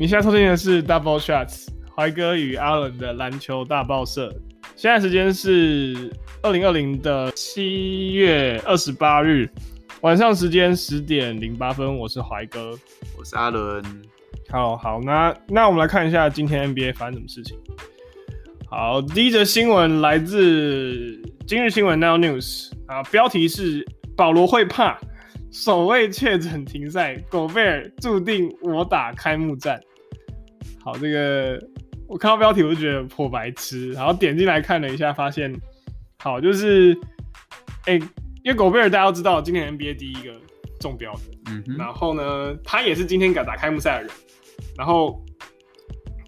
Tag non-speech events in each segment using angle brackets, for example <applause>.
你现在收听的是 Double Shots，怀哥与阿伦的篮球大报社。现在时间是二零二零的七月二十八日晚上时间十点零八分。我是怀哥，我是阿伦。好好，那那我们来看一下今天 NBA 发生什么事情。好，第一则新闻来自今日新闻 Now News 啊，标题是保罗会怕，首位确诊停赛，狗贝尔注定我打开幕战。好，这个我看到标题我就觉得颇白痴，然后点进来看了一下，发现好就是，哎、欸，因为狗贝尔大家都知道，今年 NBA 第一个中标的，嗯哼，然后呢，他也是今天敢打开幕赛的人，然后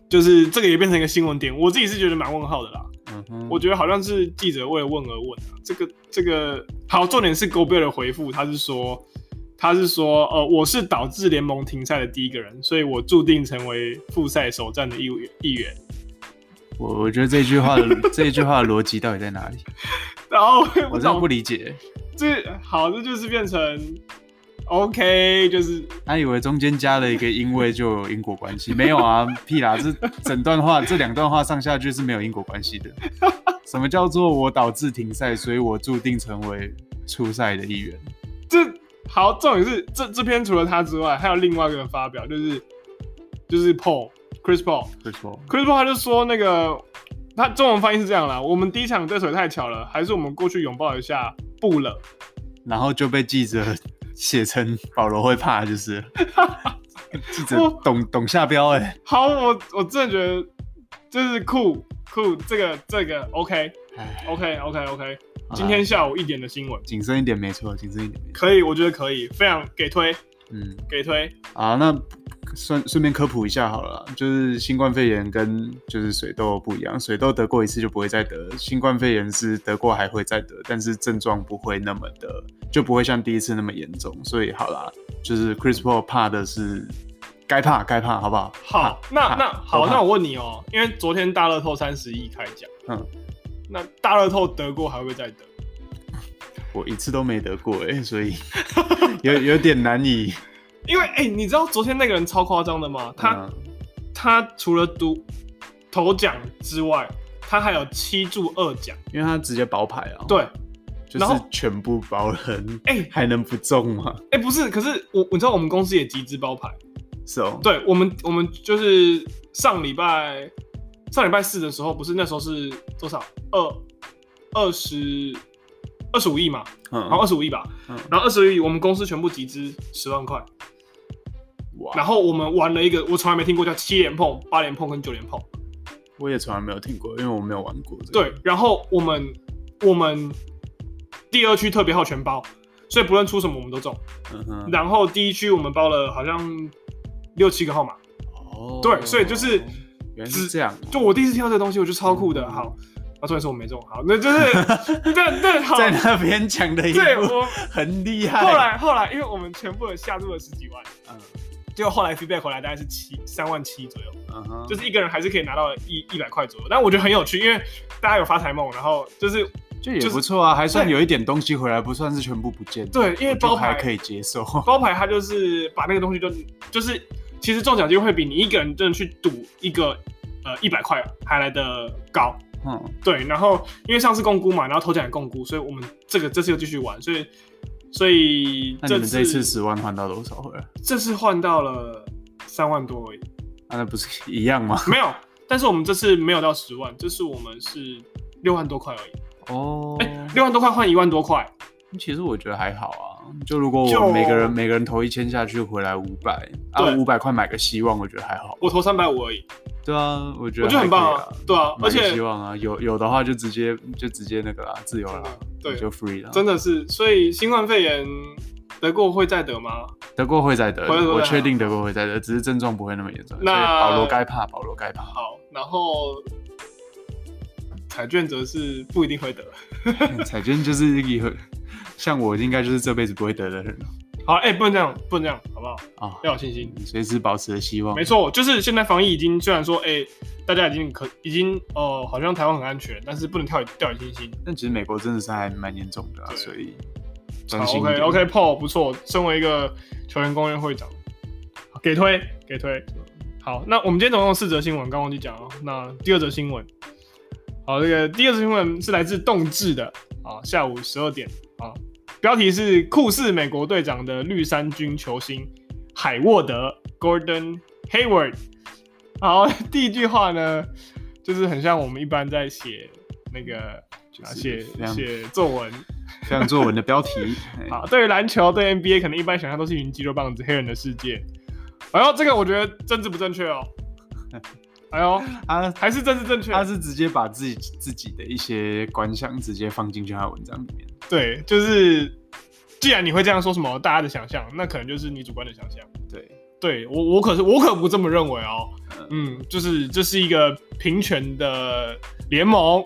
就是这个也变成一个新闻点，我自己是觉得蛮问号的啦，嗯哼，我觉得好像是记者为了问而问啊，这个这个好，重点是狗贝尔的回复，他是说。他是说，呃，我是导致联盟停赛的第一个人，所以我注定成为复赛首战的一员。一员。我我觉得这句话的 <laughs> 这句话的逻辑到底在哪里？然后我真的不理解。这好，这就是变成 OK，就是他以为中间加了一个因为就有因果关系，没有啊，<laughs> 屁啦！这整段话这两段话上下句是没有因果关系的。什么叫做我导致停赛，所以我注定成为出赛的一员？这。好，重点是这这篇除了他之外，还有另外一个人发表，就是就是 Paul，Chris Paul，Chris Paul，Chris Paul，他就说那个他中文翻译是这样啦，我们第一场对手也太巧了，还是我们过去拥抱一下不了，然后就被记者写成保罗会怕，就是记者懂懂下标哎、欸，好，我我真的觉得就是酷酷，这个这个 OK OK OK OK。今天下午一点的新闻，谨慎一点没错，谨慎一点可以，我觉得可以，非常给推，嗯，给推啊。那顺顺便科普一下好了，就是新冠肺炎跟就是水痘不一样，水痘得过一次就不会再得，新冠肺炎是得过还会再得，但是症状不会那么的，就不会像第一次那么严重。所以好啦，就是 Chris Paul 怕的是该怕该怕，好不好？好，那那好，那我问你哦、喔，因为昨天大乐透三十亿开奖，嗯。那大乐透得过还会再得？我一次都没得过哎、欸，所以 <laughs> 有有点难以。<laughs> 因为哎、欸，你知道昨天那个人超夸张的吗？他、嗯、他除了独头奖之外，他还有七注二奖，因为他直接包牌啊。对，就是全部包人。哎，还能不中吗？哎、欸，不是，可是我你知道我们公司也集资包牌，是哦。对，我们我们就是上礼拜。上礼拜四的时候，不是那时候是多少？二二十二十五亿嘛，嗯，然后二十五亿吧，嗯，然后二十五亿，我们公司全部集资十万块，哇！然后我们玩了一个我从来没听过叫七连碰、八连碰跟九连碰，我也从来没有听过，因为我没有玩过这个。对，然后我们我们第二区特别号全包，所以不论出什么我们都中，嗯哼。然后第一区我们包了好像六七个号码，哦，对，所以就是。原来是这样，就我第一次听到这个东西，我就超酷的。嗯、好，啊，重点是我没中，好，那就是对对，好，在那边讲的一对我很厉害。后来后来，因为我们全部人下注了十几万，嗯，结果后来 feedback 回来大概是七三万七左右，嗯哼，就是一个人还是可以拿到一一百块左右。但我觉得很有趣，因为大家有发财梦，然后就是就也不错啊，还算有一点东西回来，不算是全部不见。对，因为包牌可以接受，包牌它就是把那个东西就就是。其实中奖机会比你一个人真的去赌一个呃一百块还来的高，嗯，对。然后因为上次共估嘛，然后头奖也共估，所以我们这个这次又继续玩，所以所以这次那你们这次十万换到多少回来？这次换到了三万多而已。啊，那不是一样吗？没有，但是我们这次没有到十万，这次我们是六万多块而已。哦，哎，六万多块换一万多块。其实我觉得还好啊，就如果我每个人每个人投一千下去，回来五百，啊五百块买个希望，我觉得还好。我投三百五而已。对啊，我觉得我觉得很棒啊。对啊，而且希望啊，有有的话就直接就直接那个啦，自由了，对，就 free 了。真的是，所以新冠肺炎得过会再得吗？得过会再得，我确定得过会再得，只是症状不会那么严重。那保罗该怕，保罗该怕。好，然后彩券则是不一定会得。彩券就是一个。像我应该就是这辈子不会得的人。好，哎、欸，不能这样，不能这样，好不好？啊、哦，要有信心，随时保持着希望。没错，就是现在防疫已经虽然说，哎、欸，大家已经可已经哦、呃，好像台湾很安全，但是不能掉掉以轻心。但其实美国真的是还蛮严重的、啊，所以。好，OK，OK，Paul 不错，身为一个球员工会会长，给推给推。好，那我们今天总共有四则新闻，刚忘记讲了。那第二则新闻，好，这个第二则新闻是来自动志的啊，下午十二点啊，标题是酷似美国队长的绿衫军球星海沃德 （Gordon Hayward）。好，第一句话呢，就是很像我们一般在写那个写写作文，像作文的标题。<laughs> 好，对于篮球，对 NBA，可能一般想象都是一群肌肉棒子，黑人的世界。哎呦，这个我觉得政治不正确哦。<laughs> 哎呦，他还是政治正确，他是直接把自己自己的一些观想直接放进去他的文章里面。对，就是既然你会这样说什么大家的想象，那可能就是你主观的想象。对，对我我可是我可不这么认为哦。嗯，就是这是一个平权的联盟。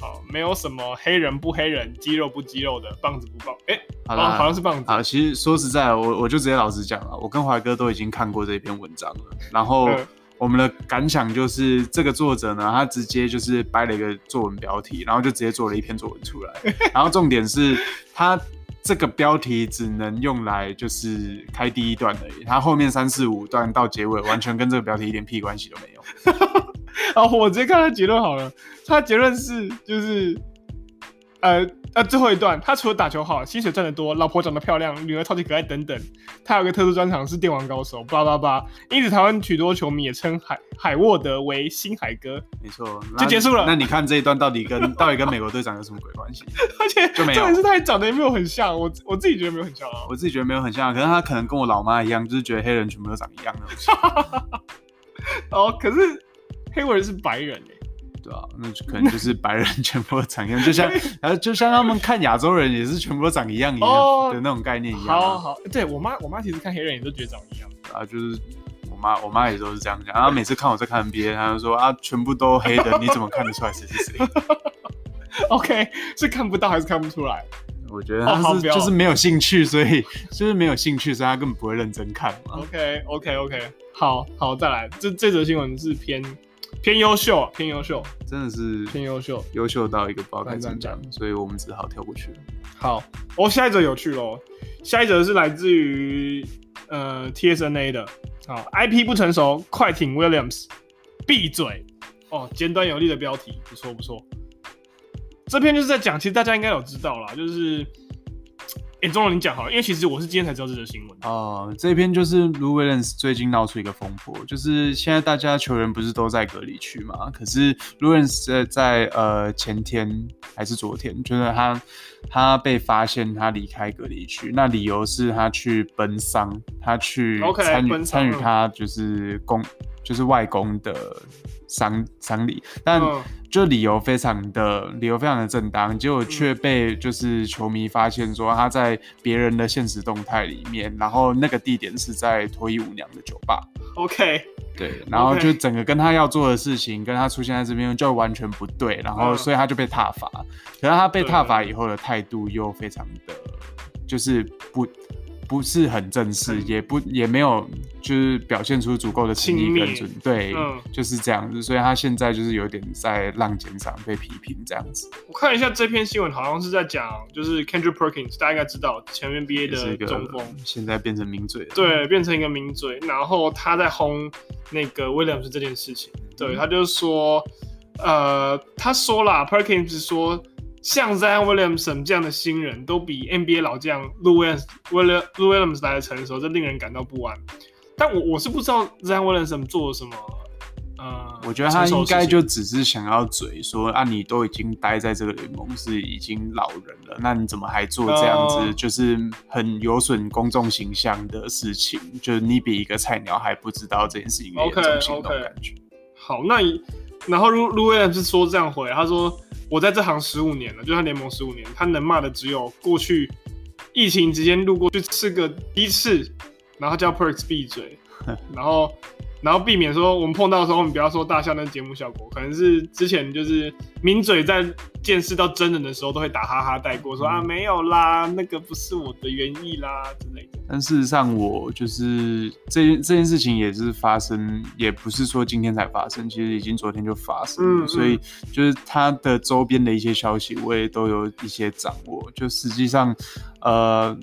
好，没有什么黑人不黑人，肌肉不肌肉的，棒子不棒。哎、欸，好了，好像是棒子。啊，其实说实在，我我就直接老实讲了，我跟怀哥都已经看过这篇文章了。然后我们的感想就是，这个作者呢，他直接就是掰了一个作文标题，然后就直接做了一篇作文出来。然后重点是他这个标题只能用来就是开第一段而已，他后面三四五段到结尾完全跟这个标题一点屁关系都没有。<laughs> 啊，我直接看他结论好了。他结论是，就是，呃呃，最后一段，他除了打球好，薪水赚得多，老婆长得漂亮，女儿超级可爱等等，他有个特殊专长是电玩高手，叭叭叭。因此，台湾许多球迷也称海海沃德为新海哥。没错，就结束了。那你看这一段到底跟 <laughs> 到底跟美国队长有什么鬼关系？而且就没有，重点是他长得也没有很像，我我自己觉得没有很像啊。我自己觉得没有很像，可是他可能跟我老妈一样，就是觉得黑人全部都长一样的。<laughs> 哦，可是。黑人是白人哎，对啊，那就可能就是白人全部都长一样，就像，<laughs> 然后就像他们看亚洲人也是全部都长一样一样的那种概念一样。好好，对我妈，我妈其实看黑人也都觉得长一样啊，就是我妈，我妈也都是这样讲。然后每次看我在看 NBA，她就说啊，全部都黑的，你怎么看得出来谁是谁？<laughs> OK，是看不到还是看不出来？<laughs> 我觉得他是就是没有兴趣，所以就是没有兴趣，所以他根本不会认真看嘛。OK，OK，OK，好好再来，这这则新闻是偏。偏优秀啊，偏优秀，真的是偏优秀，优秀到一个不知道该怎么讲，所以我们只好跳过去了。好，哦，下一则有趣喽，下一则是来自于呃 TSNA 的，好，IP 不成熟，快艇 Williams 闭嘴哦，简短有力的标题，不错不错。这篇就是在讲，其实大家应该有知道啦，就是。哎，钟龙，你讲好了，因为其实我是今天才知道这则新闻。哦、呃，这篇就是 Lou Williams 最近闹出一个风波，就是现在大家球员不是都在隔离区嘛？可是 Lou Williams 在在呃前天还是昨天，就是他他被发现他离开隔离区，那理由是他去奔丧，他去参与参与他就是公就是外公的丧丧礼，但。嗯就理由非常的理由非常的正当，结果却被就是球迷发现说他在别人的现实动态里面，然后那个地点是在脱衣舞娘的酒吧。OK，对，然后就整个跟他要做的事情跟他出现在这边就完全不对，然后所以他就被踏伐。可是他被踏伐以后的态度又非常的，就是不。不是很正式，嗯、也不也没有，就是表现出足够的亲密。跟准，对，嗯、就是这样子，所以他现在就是有点在浪尖上被批评这样子。我看一下这篇新闻，好像是在讲，就是 Kendrick Perkins，大家应该知道前 NBA 的中锋，现在变成名嘴了，对，变成一个名嘴，然后他在轰那个 Williams 这件事情，对，他就说，呃，他说啦 Perkins 说。像 Zion Williamson 这样的新人都比 NBA 老将 Lou Williams, Williams 来的成熟，这令人感到不安。但我我是不知道 Zion Williamson 做了什么。呃，我觉得他应该就只是想要嘴说啊，你都已经待在这个联盟是已经老人了，那你怎么还做这样子，呃、就是很有损公众形象的事情？就是你比一个菜鸟还不知道这件事情的严重性的感觉。Okay, okay. 好，那然后 Lou Lou Williams 说这样回，他说。我在这行十五年了，就他联盟十五年，他能骂的只有过去疫情期间路过去吃个鸡翅，然后叫 Perks 闭嘴，<laughs> 然后然后避免说我们碰到的时候，我们不要说大笑那节目效果，可能是之前就是抿嘴在见识到真人的时候都会打哈哈带过，说、嗯、啊没有啦，那个不是我的原意啦之类的。但事实上，我就是这件这件事情也是发生，也不是说今天才发生，其实已经昨天就发生了。嗯嗯，所以就是它的周边的一些消息，我也都有一些掌握。就实际上，呃，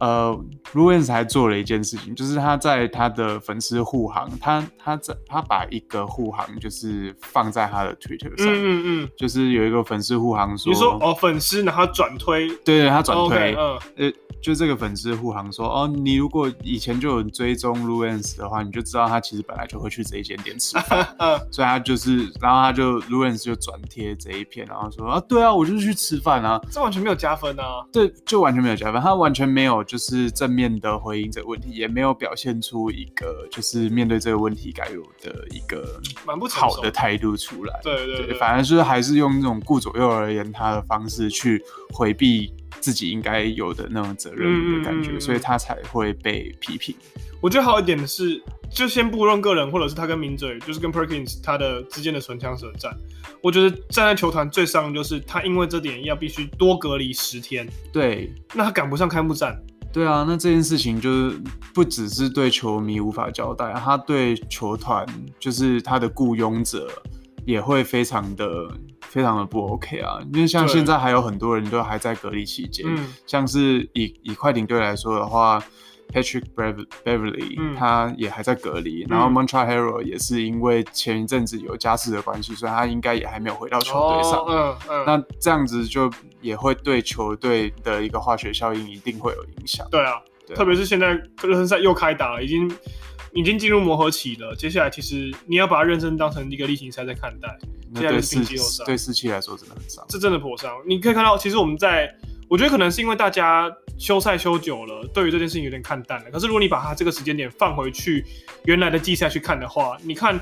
呃，Ruins 还做了一件事情，就是他在他的粉丝护航，他他在他把一个护航就是放在他的 Twitter 上，嗯嗯，就是有一个粉丝护航说，你说哦，粉丝然后转推，对对，他转推，嗯，呃，就这个粉丝护航说，哦，你如果以前就有追踪 Ruins 的话，你就知道他其实本来就会去这一间店吃饭，嗯，所以他就是，然后他就 Ruins 就转贴这一篇，然后说啊，对啊，我就是去吃饭啊，这完全没有加分啊，对，就完全没有加分，他完全没有就是正面的回应这个问题，也没有表现出一个就是面对这个问题该有的一个蛮不好的态度出来。对对反而是还是用那种顾左右而言他的方式去回避自己应该有的那种责任的感觉，嗯，所以他才会被批评。我觉得好一点的是，就先不论个人，或者是他跟名嘴，就是跟 Perkins 他的之间的唇枪舌战。我觉得站在球团最伤的就是他因为这点要必须多隔离十天。对，那他赶不上开幕战。对啊，那这件事情就是不只是对球迷无法交代，他对球团就是他的雇佣者也会非常的非常的不 OK 啊。因为像现在还有很多人都还在隔离期间，像是以以快艇队来说的话。Patrick Beverly，、嗯、他也还在隔离，嗯、然后 Montreal Harrell 也是因为前一阵子有家事的关系，所以他应该也还没有回到球队上。哦嗯嗯、那这样子就也会对球队的一个化学效应一定会有影响。对啊，对啊，特别是现在热身赛又开打了，已经已经进入磨合期了。接下来其实你要把它认真当成一个例行赛在看待。那对士对士气来说真的很伤，这真的颇伤。你可以看到，其实我们在。我觉得可能是因为大家休赛休久了，对于这件事情有点看淡了。可是如果你把它这个时间点放回去原来的季赛去看的话，你看，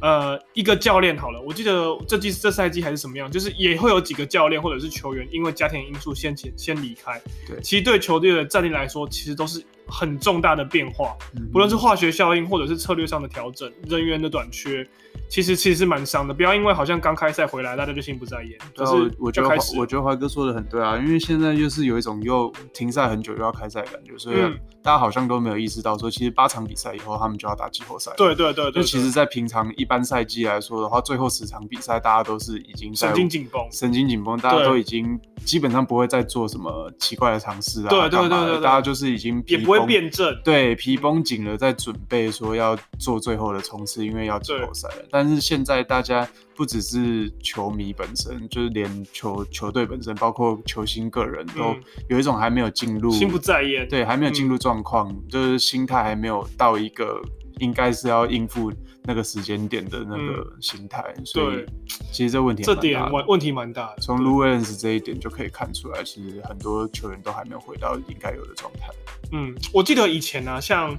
呃，一个教练好了，我记得这季这赛季还是什么样，就是也会有几个教练或者是球员因为家庭因素先前先离开。对，其实对球队的战力来说，其实都是很重大的变化，不论是化学效应或者是策略上的调整，人员的短缺。其实其实是蛮伤的，不要因为好像刚开赛回来，大家就心不在焉。就是我觉得我觉得华哥说的很对啊，因为现在就是有一种又停赛很久又要开赛的感觉，所以大家好像都没有意识到说，其实八场比赛以后他们就要打季后赛。对对对对。就其实，在平常一般赛季来说的话，最后十场比赛大家都是已经神经紧绷，神经紧绷，大家都已经基本上不会再做什么奇怪的尝试啊。对对对对，大家就是已经也不会变正，对，皮绷紧了，在准备说要做最后的冲刺，因为要季后赛了。但是现在大家不只是球迷本身，就是连球球队本身，包括球星个人都有一种还没有进入心不在焉，对，还没有进入状况，嗯、就是心态还没有到一个应该是要应付那个时间点的那个心态，嗯、所以其实这问题这点问问题蛮大的。从 Williams 这一点就可以看出来，其实很多球员都还没有回到应该有的状态。嗯，我记得以前呢、啊，像。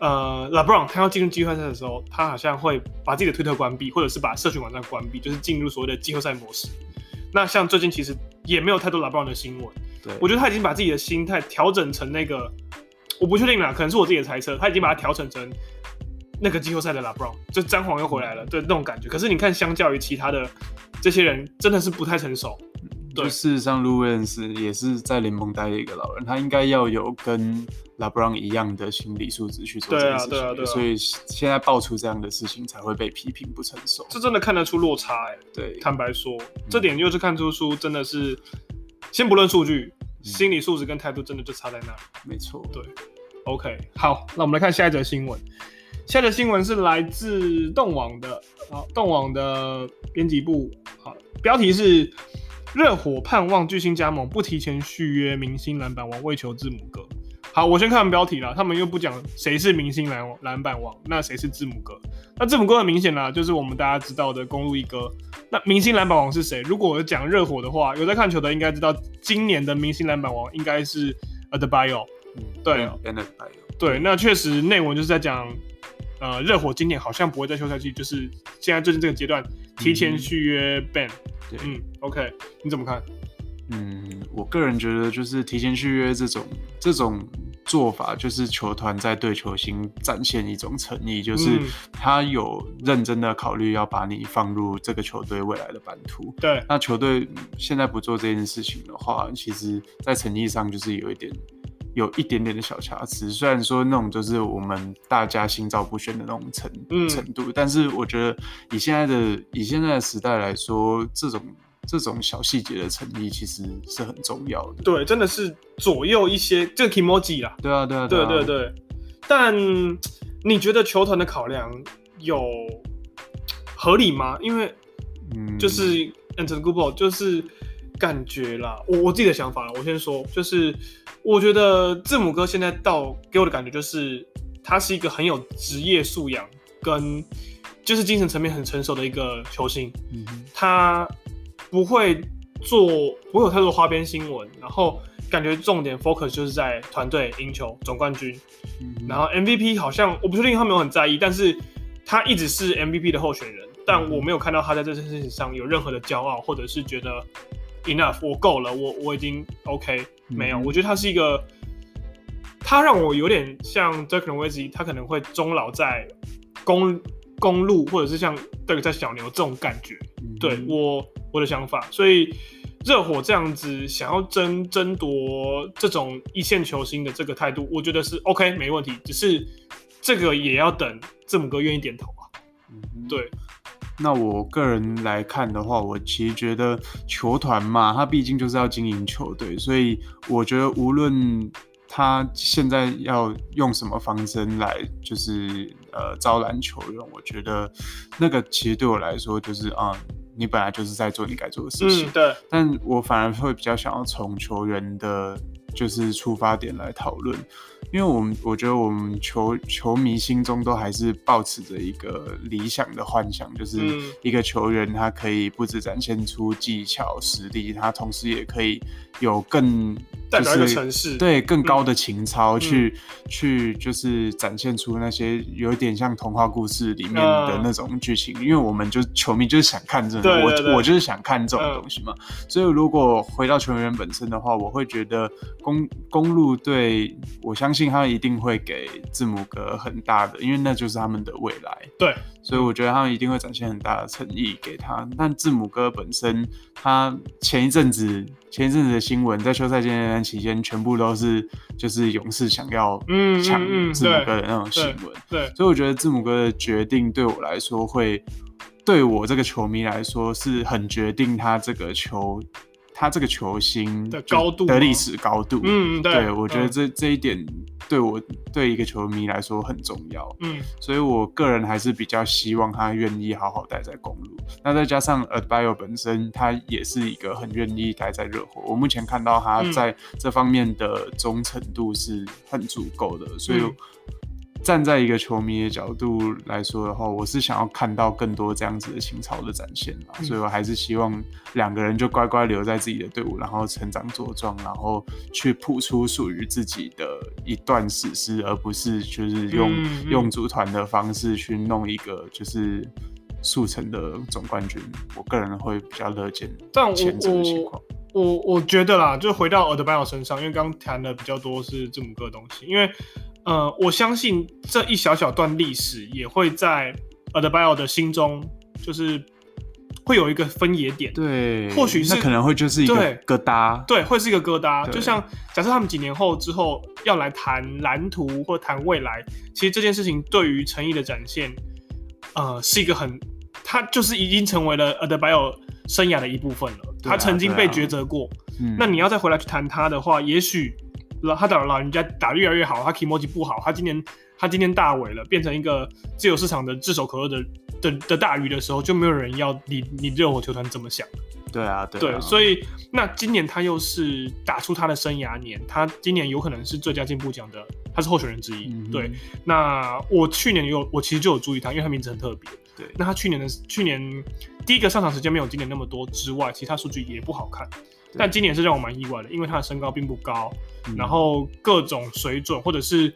呃，LeBron 他要进入季后赛的时候，他好像会把自己的推特关闭，或者是把社群网站关闭，就是进入所谓的季后赛模式。那像最近其实也没有太多 LeBron 的新闻。对，我觉得他已经把自己的心态调整成那个，我不确定啦，可能是我自己的猜测，他已经把它调整成那个季后赛的 LeBron，就詹皇又回来了，对那种感觉。可是你看，相较于其他的这些人，真的是不太成熟。对，事实上，Lou Williams 也是在联盟待的一个老人，他应该要有跟 LeBron 一样的心理素质去做这件事情。对啊，对啊，对啊。所以现在爆出这样的事情，才会被批评不成熟。这真的看得出落差哎、欸。对，坦白说，这点又是看出书真的是，先不论数据，心理素质跟态度真的就差在那里。没错。对。OK，好，那我们来看下一则新闻。下一则新闻是来自动网的，好，动网的编辑部，好，标题是。热火盼望巨星加盟，不提前续约明星篮板王，为求字母哥。好，我先看标题啦，他们又不讲谁是明星篮篮板王，那谁是字母哥？那字母哥很明显啦，就是我们大家知道的公路一哥。那明星篮板王是谁？如果我讲热火的话，有在看球的应该知道，今年的明星篮板王应该是 Adebayo。嗯，对对，那确实内文就是在讲，呃，热火今年好像不会在休赛季，就是现在最近这个阶段提前续约 Ben。对嗯，OK，你怎么看？嗯，我个人觉得就是提前续约这种这种做法，就是球团在对球星展现一种诚意，就是他有认真的考虑要把你放入这个球队未来的版图。对，那球队现在不做这件事情的话，其实在诚意上就是有一点有一点点的小瑕疵。虽然说那种就是我们大家心照不宣的那种程程度，嗯、但是我觉得以现在的以现在的时代来说，这种这种小细节的诚意其实是很重要的。对，真的是左右一些这个 kimoji 啦。对啊，对啊，对对对。但你觉得球团的考量有合理吗？因为，嗯，就是 Antetokounmpo 就是感觉啦，我我自己的想法啦，我先说，就是我觉得字母哥现在到给我的感觉就是，他是一个很有职业素养跟就是精神层面很成熟的一个球星，嗯，他不会做不会有太多花边新闻，然后。感觉重点 focus 就是在团队赢球总冠军，嗯、然后 MVP 好像我不确定他没有很在意，但是他一直是 MVP 的候选人，但我没有看到他在这件事情上有任何的骄傲，或者是觉得 enough 我够了，我我已经 OK 没有，嗯、我觉得他是一个，他让我有点像 Dirk Nowitzki，他可能会终老在公公路或者是像 Dirk 在小牛这种感觉，嗯、对我我的想法，所以。热火这样子想要争争夺这种一线球星的这个态度，我觉得是 OK 没问题。只是这个也要等字母哥愿意点头啊。嗯，对。那我个人来看的话，我其实觉得球团嘛，他毕竟就是要经营球队，所以我觉得无论他现在要用什么方针来，就是呃招揽球员，我觉得那个其实对我来说就是啊。嗯你本来就是在做你该做的事情，嗯，对。但我反而会比较想要从球员的，就是出发点来讨论，因为我们我觉得我们球球迷心中都还是抱持着一个理想的幻想，就是一个球员他可以不止展现出技巧实力，他同时也可以有更。代表一个城市，对更高的情操去、嗯、去就是展现出那些有点像童话故事里面的那种剧情，嗯、因为我们就球迷就是想看这种，我我就是想看这种东西嘛。嗯、所以如果回到球员本身的话，我会觉得公公路队，我相信他一定会给字母哥很大的，因为那就是他们的未来。对，所以我觉得他们一定会展现很大的诚意给他。但字母哥本身，他前一阵子前一阵子的新闻在休赛间。期间全部都是就是勇士想要抢字母哥的那种新闻，对，所以我觉得字母哥的决定对我来说会，对我这个球迷来说是很决定他这个球。他这个球星的高度的历史高度，嗯，对，对我觉得这、嗯、这一点对我对一个球迷来说很重要，嗯，所以我个人还是比较希望他愿意好好待在公路。那再加上 Adebayo 本身，他也是一个很愿意待在热火。我目前看到他在这方面的忠诚度是很足够的，所以。嗯站在一个球迷的角度来说的话，我是想要看到更多这样子的情操的展现所以我还是希望两个人就乖乖留在自己的队伍，然后成长茁壮，然后去谱出属于自己的一段史诗，而不是就是用、嗯、用组团的方式去弄一个就是速成的总冠军。我个人会比较乐见前者的情况。我我，我觉得啦，就回到 Adebayo 身上，因为刚刚谈的比较多是字母哥的东西，因为。呃，我相信这一小小段历史也会在 Adebayo 的心中，就是会有一个分野点。对，或许是可能会就是一个疙瘩。对，会是一个疙瘩。就像假设他们几年后之后要来谈蓝图或谈未来，其实这件事情对于诚意的展现，呃，是一个很，他就是已经成为了 Adebayo 生涯的一部分了。啊、他曾经被抉择过，啊、那你要再回来去谈他的话，也许。他的老人家打得越来越好，他 kimochi 不好，他今年他今年大尾了，变成一个自由市场的炙手可热的的的大鱼的时候，就没有人要你你热火球团怎么想？对啊，对，对，所以那今年他又是打出他的生涯年，他今年有可能是最佳进步奖的，他是候选人之一。嗯、对，那我去年有我其实就有注意他，因为他名字很特别。对，那他去年的去年第一个上场时间没有今年那么多之外，其他数据也不好看。但今年是让我蛮意外的，因为他的身高并不高，嗯、然后各种水准，或者是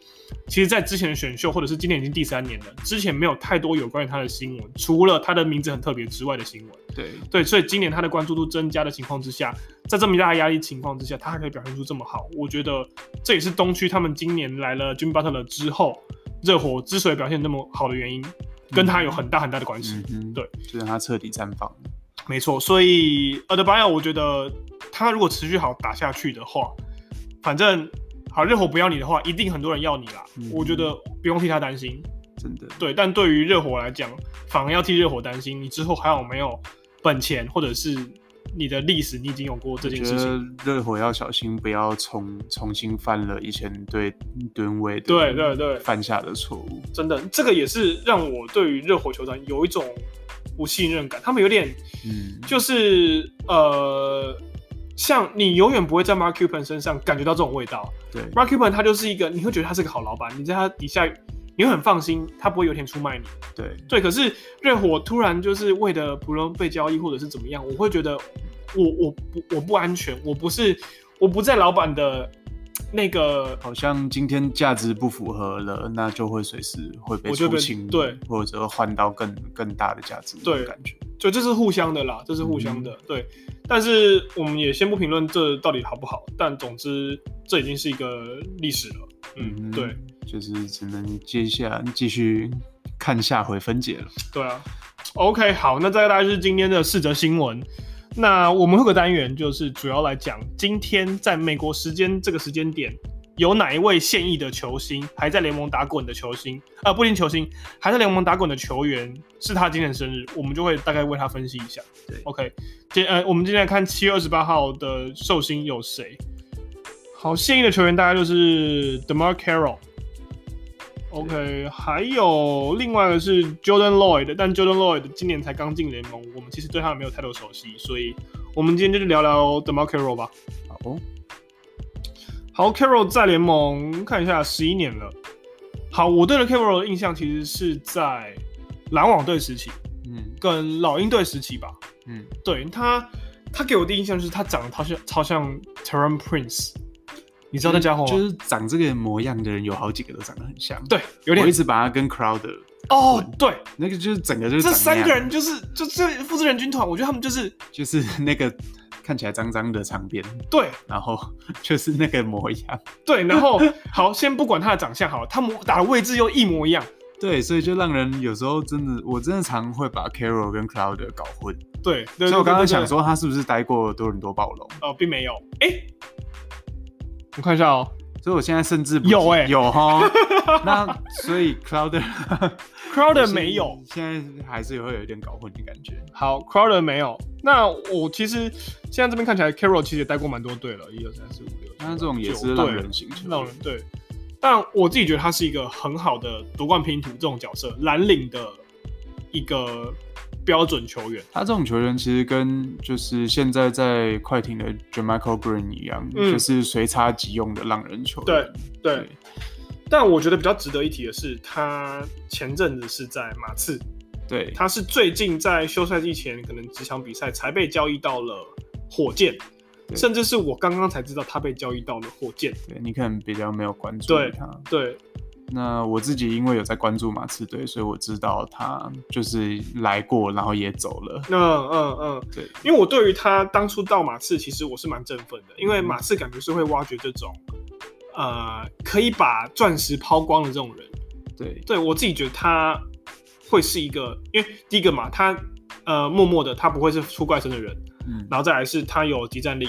其实，在之前的选秀，或者是今年已经第三年了，之前没有太多有关于他的新闻，除了他的名字很特别之外的新闻。对对，所以今年他的关注度增加的情况之下，在这么大的压力情况之下，他还可以表现出这么好，我觉得这也是东区他们今年来了 Jimmy Butler 之后，热火之所以表现那么好的原因，跟他有很大很大的关系。嗯、对，就是他彻底绽放。没错，所以 Adebayo 我觉得他如果持续好打下去的话，反正好热火不要你的话，一定很多人要你啦。嗯、我觉得不用替他担心，真的。对，但对于热火来讲，反而要替热火担心，你之后还有没有本钱或者是你的历史，你已经有过这件事情。热火要小心，不要重重新犯了以前对吨位对对对犯下的错误。真的，这个也是让我对于热火球团有一种不信任感。他们有点，嗯，就是呃。像你永远不会在 Mark Cuban 身上感觉到这种味道。对，Mark Cuban 他就是一个，你会觉得他是个好老板，你在他底下，你会很放心，他不会有一天出卖你。对，对。可是热火突然就是为了不能被交易或者是怎么样，我会觉得我我不我不安全，我不是我不在老板的那个，好像今天价值不符合了，那就会随时会被出清，对，或者换到更更大的价值，对，感觉。就这是互相的啦，这是互相的，嗯、对。但是我们也先不评论这到底好不好，但总之这已经是一个历史了。嗯，嗯对，就是只能接下来继续看下回分解了。对啊。OK，好，那这个大概就是今天的四则新闻。那我们会有个单元，就是主要来讲今天在美国时间这个时间点。有哪一位现役的球星还在联盟打滚的球星，呃，不一定球星，还在联盟打滚的球员是他今天的生日，我们就会大概为他分析一下。对，OK，今呃，我们今天来看七月二十八号的寿星有谁？好，现役的球员大概就是 DeMarre Carroll。OK，还有另外一个是 Jordan Lloyd，但 Jordan Lloyd 今年才刚进联盟，我们其实对他没有太多熟悉，所以我们今天就聊聊 DeMarre Carroll 吧。好。好，Carroll 在联盟看一下十一年了。好，我对了 Carroll 的印象其实是在篮网队时期，嗯，跟老鹰队时期吧，嗯，对他，他给我的印象就是他长得超像超像 Terran Prince，你知道那家伙就是长这个模样的人有好几个都长得很像，对，有点，我一直把他跟 Crowder 哦，对，那个就是整个就是这三个人就是就是复制人军团，我觉得他们就是就是那个。看起来脏脏的长辫，对，然后 <laughs> 就是那个模样，对，然后好，先不管他的长相好了，他们打的位置又一模一样，对，所以就让人有时候真的，我真的常会把 Carroll 跟 Crowder 搞混，对，所以我刚刚想说他是不是待过多伦多暴龙？哦，并没有，哎、欸，我看一下哦、喔，所以我现在甚至有哎、欸，有哈，<laughs> 那所以 Crowder。<laughs> Crowder 没有，现在还是会有一点搞混的感觉。好，Crowder 没有。那我其实现在这边看起来，Carroll 其实也带过蛮多队了，一二三四五六。那这种也是让人行，让人对。但我自己觉得他是一个很好的夺冠拼图这种角色，蓝领的一个标准球员。他这种球员其实跟就是现在在快艇的 JaMychal Green 一样，嗯、就是随插即用的浪人球员。对对。对但我觉得比较值得一提的是，他前阵子是在马刺，对，他是最近在休赛季前可能几场比赛才被交易到了火箭，甚至是我刚刚才知道他被交易到了火箭。对，你可能比较没有关注他。对，对，那我自己因为有在关注马刺队，所以我知道他就是来过，然后也走了。嗯嗯嗯，对，因为我对于他当初到马刺，其实我是蛮振奋的，因为马刺感觉是会挖掘这种。呃，可以把钻石抛光的这种人，对，对我自己觉得他会是一个，因为第一个嘛，他呃默默的，他不会是出怪声的人，嗯，然后再来是他有即战力，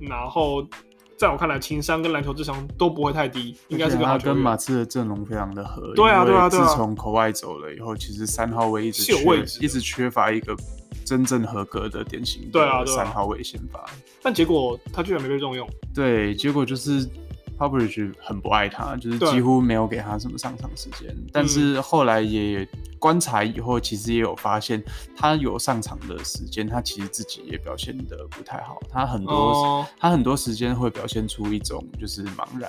然后在我看来情商跟篮球智商都不会太低，应该是个。他跟马刺的阵容非常的合，对啊对啊对啊。自从口外走了以后，其实三号位一直缺有位置，一直缺乏一个真正合格的典型对啊三号位先发，但结果他居然没被重用，对，结果就是。Popovich 很不爱他，就是几乎没有给他什么上场时间。但是后来也观察以后，其实也有发现，他有上场的时间，他其实自己也表现的不太好。他很多、哦、他很多时间会表现出一种就是茫然，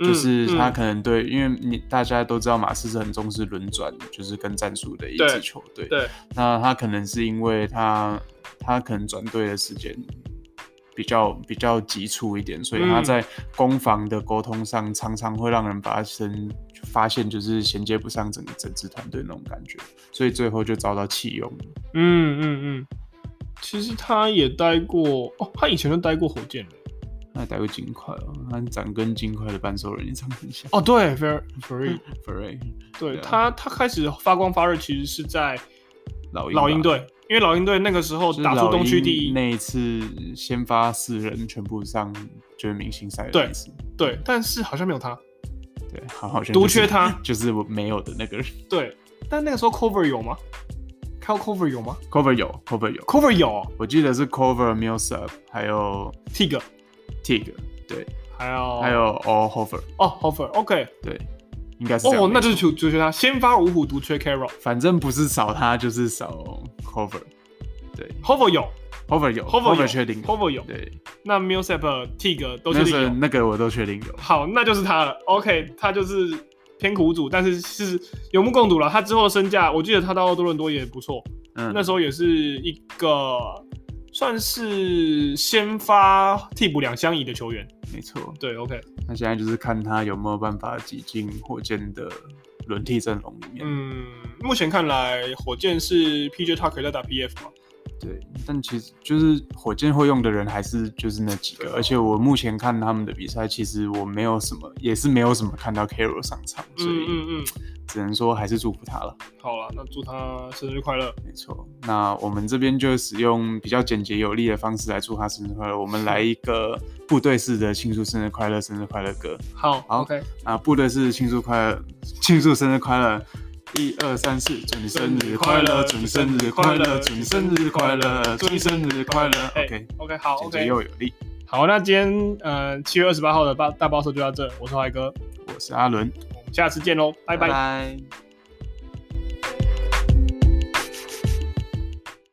嗯、就是他可能对，因为你大家都知道马刺是很重视轮转，就是跟战术的一支球队。对，那他可能是因为他他可能转队的时间。比较比较急促一点，所以他在攻防的沟通上常常会让人发生发现，就是衔接不上整个整支团队那种感觉，所以最后就遭到弃用。嗯嗯嗯，其实他也待过哦，他以前就待过火箭了，他也待过金块哦，他长跟金块的半兽人也长很像。哦，对，Ferry，Ferry，<laughs> 对他他开始发光发热，其实是在老鹰老鹰队。因为老鹰队那个时候打出东区第一，那一次先发四人全部上就是明星赛的意思。对，但是好像没有他。对，好像、就是、独缺他，<laughs> 就是没有的那个人。对，但那个时候 Cover 有吗 Kyle Korver 有吗？Korver 有，Korver 有，Korver 有，我记得是 Korver、Millsap 还有 Tig、Tig，对，还有还有 All Horford，哦，Horford，OK，对，应该是哦，那就是就就他先发五虎独缺 Carroll，反正不是少他就是少 Korver，对，Horford 有，Horford 有，Horford 确定，Horford 有，对，那 Millsap、Tig 都确定有，那个我都确定有，好，那就是他了，OK，他就是。偏苦主，但是是有目共睹了。他之后的身价，我记得他到多伦多也不错。嗯，那时候也是一个算是先发替补两相宜的球员。没错，对，OK。那现在就是看他有没有办法挤进火箭的轮替阵容里面。嗯，目前看来，火箭是 PJ Tucker 在打 PF 嘛。对，但其实就是火箭会用的人还是就是那几个，而且我目前看他们的比赛，其实我没有什么，也是没有什么看到 Carroll 上场，所以嗯嗯，只能说还是祝福他了。好了，那祝他生日快乐。没错，那我们这边就使用比较简洁有力的方式来祝他生日快乐。我们来一个部队式的庆祝生日快乐，生日快乐歌。好，好，OK。啊，部队式庆祝快乐，庆祝生日快乐。一二三四，祝你生日快乐，祝你生日快乐，祝你生日快乐，祝你生日快乐。OK OK 好，OK 又有力。好，那今天呃七月二十八号的大大报社就到这，我是怀哥，我是阿伦，我们下次见喽，拜拜。拜拜。